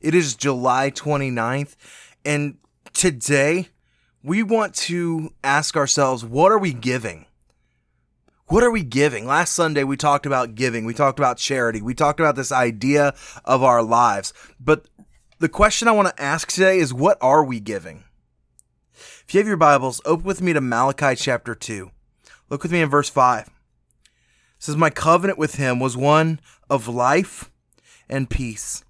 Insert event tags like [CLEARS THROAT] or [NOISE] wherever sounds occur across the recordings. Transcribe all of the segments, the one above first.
It is July 29th, and today we want to ask ourselves what are we giving? What are we giving? Last Sunday we talked about giving, we talked about charity, we talked about this idea of our lives. But the question I want to ask today is what are we giving? If you have your Bibles, open with me to Malachi chapter 2. Look with me in verse 5. It says, My covenant with him was one of life and peace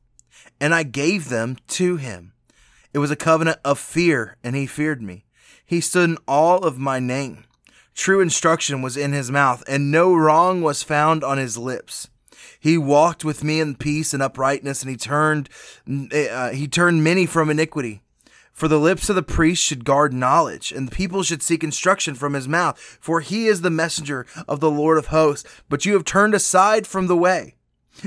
and I gave them to him. It was a covenant of fear, and he feared me. He stood in all of my name. True instruction was in his mouth, and no wrong was found on his lips. He walked with me in peace and uprightness, and he turned uh, he turned many from iniquity. For the lips of the priest should guard knowledge, and the people should seek instruction from his mouth. For he is the messenger of the Lord of hosts. But you have turned aside from the way.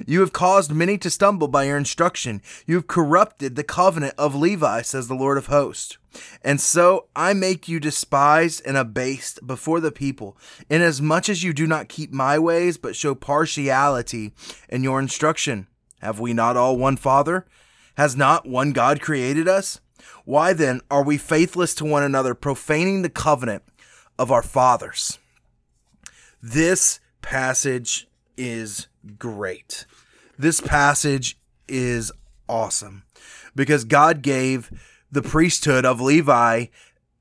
You have caused many to stumble by your instruction. You have corrupted the covenant of Levi, says the Lord of hosts. And so I make you despised and abased before the people, inasmuch as you do not keep my ways, but show partiality in your instruction. Have we not all one Father? Has not one God created us? Why then are we faithless to one another, profaning the covenant of our fathers? This passage is great. This passage is awesome because God gave the priesthood of Levi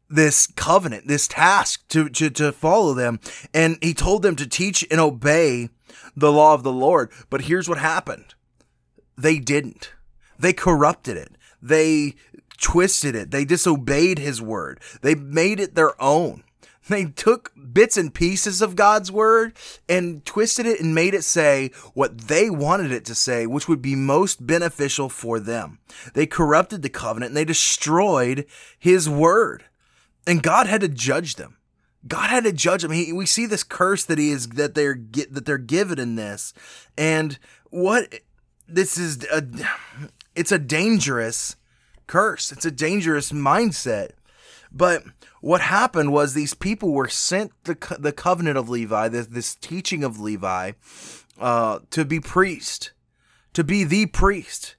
this covenant, this task to, to, to follow them. And he told them to teach and obey the law of the Lord. But here's what happened they didn't. They corrupted it. They twisted it. They disobeyed his word. They made it their own. They took bits and pieces of God's word and twisted it and made it say what they wanted it to say, which would be most beneficial for them. They corrupted the covenant and they destroyed his word. And God had to judge them. God had to judge them. He, we see this curse that he is that they're that they're given in this, and what this is a it's a dangerous curse. It's a dangerous mindset. But what happened was these people were sent the the covenant of Levi, this, this teaching of Levi, uh, to be priest, to be the priest.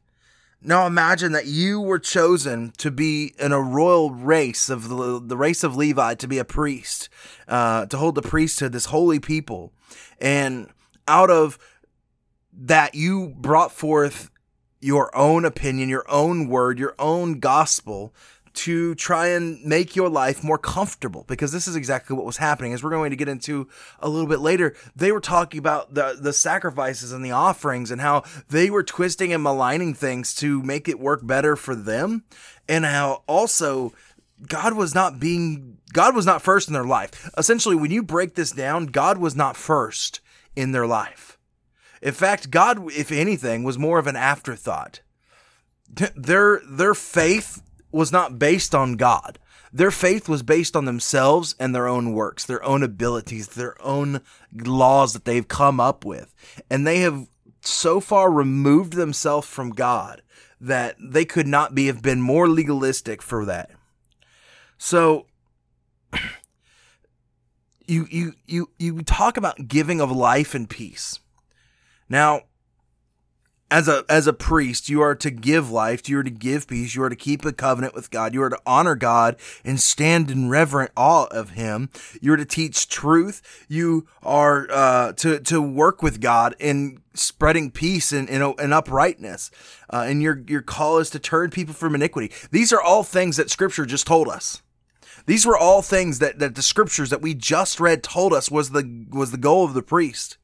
Now imagine that you were chosen to be in a royal race of the, the race of Levi to be a priest, uh, to hold the priesthood, this holy people, and out of that you brought forth your own opinion, your own word, your own gospel to try and make your life more comfortable because this is exactly what was happening. As we're going to get into a little bit later they were talking about the the sacrifices and the offerings and how they were twisting and maligning things to make it work better for them and how also God was not being God was not first in their life. Essentially when you break this down God was not first in their life. In fact God if anything was more of an afterthought. Their their faith was not based on God. Their faith was based on themselves and their own works, their own abilities, their own laws that they've come up with. And they have so far removed themselves from God that they could not be have been more legalistic for that. So [CLEARS THROAT] you you you you talk about giving of life and peace. Now, as a as a priest, you are to give life, you are to give peace, you are to keep a covenant with God, you are to honor God and stand in reverent awe of Him. You are to teach truth. You are uh, to to work with God in spreading peace and and, and uprightness. Uh, and your your call is to turn people from iniquity. These are all things that Scripture just told us. These were all things that, that the scriptures that we just read told us was the was the goal of the priest.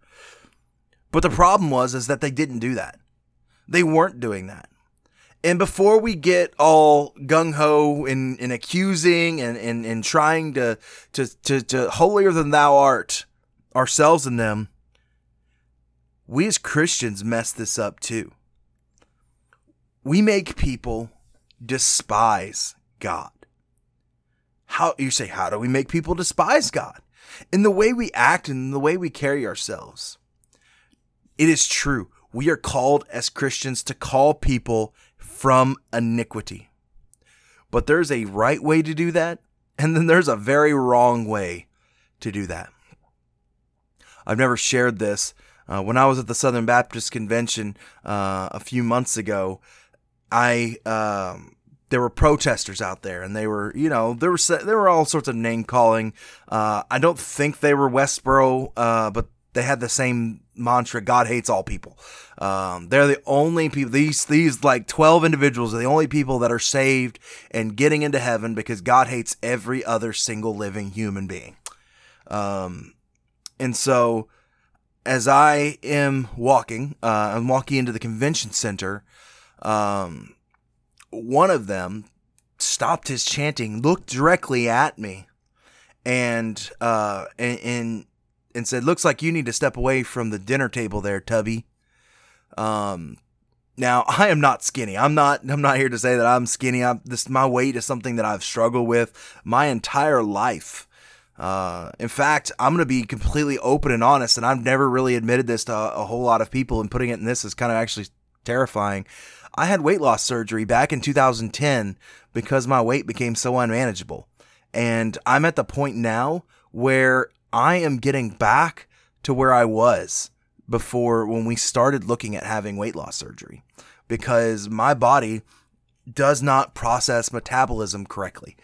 But the problem was is that they didn't do that. They weren't doing that. And before we get all gung ho in, in accusing and, and, and trying to, to, to, to holier than thou art ourselves and them, we as Christians mess this up too. we make people despise God. How you say, how do we make people despise God? In the way we act and the way we carry ourselves. It is true. We are called as Christians to call people from iniquity. But there's a right way to do that, and then there's a very wrong way to do that. I've never shared this. Uh, when I was at the Southern Baptist Convention uh, a few months ago, I um, there were protesters out there, and they were, you know, there were there were all sorts of name calling. Uh, I don't think they were Westboro, uh, but they had the same mantra: God hates all people. Um, they're the only people. These these like twelve individuals are the only people that are saved and getting into heaven because God hates every other single living human being. Um, and so, as I am walking, uh, I'm walking into the convention center. Um, one of them stopped his chanting, looked directly at me, and uh, and, and and said, "Looks like you need to step away from the dinner table there, Tubby." Um, now [LAUGHS] I am not skinny. I'm not. I'm not here to say that I'm skinny. I'm this. My weight is something that I've struggled with my entire life. Uh, in fact, I'm going to be completely open and honest, and I've never really admitted this to a, a whole lot of people, and putting it in this is kind of actually terrifying. I had weight loss surgery back in 2010 because my weight became so unmanageable. And I'm at the point now where I am getting back to where I was before when we started looking at having weight loss surgery because my body does not process metabolism correctly.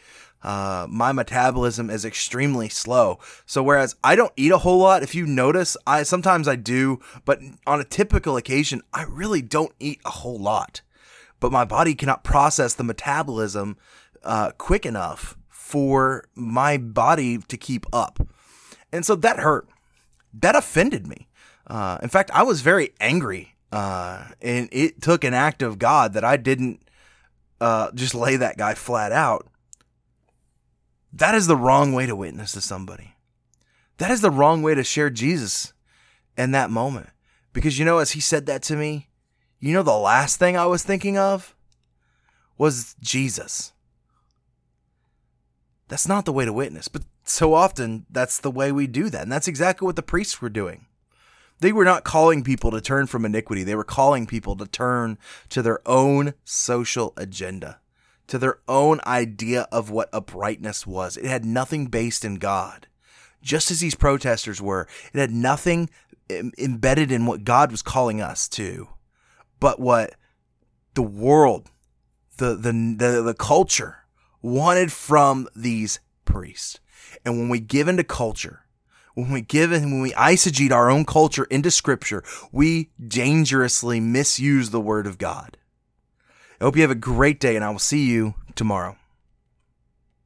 Uh, my metabolism is extremely slow. So whereas I don't eat a whole lot, if you notice, I sometimes I do, but on a typical occasion, I really don't eat a whole lot. But my body cannot process the metabolism uh, quick enough for my body to keep up, and so that hurt. That offended me. Uh, in fact, I was very angry, uh, and it took an act of God that I didn't uh, just lay that guy flat out that is the wrong way to witness to somebody. That is the wrong way to share Jesus in that moment. Because you know, as he said that to me, you know, the last thing I was thinking of was Jesus. That's not the way to witness, but so often that's the way we do that. And that's exactly what the priests were doing. They were not calling people to turn from iniquity, they were calling people to turn to their own social agenda to their own idea of what uprightness was. It had nothing based in God. Just as these protesters were, it had nothing embedded in what God was calling us to, but what the world, the, the, the, the culture wanted from these priests. And when we give into culture, when we give in, when we eisegete our own culture into scripture, we dangerously misuse the word of God. I hope you have a great day, and I will see you tomorrow.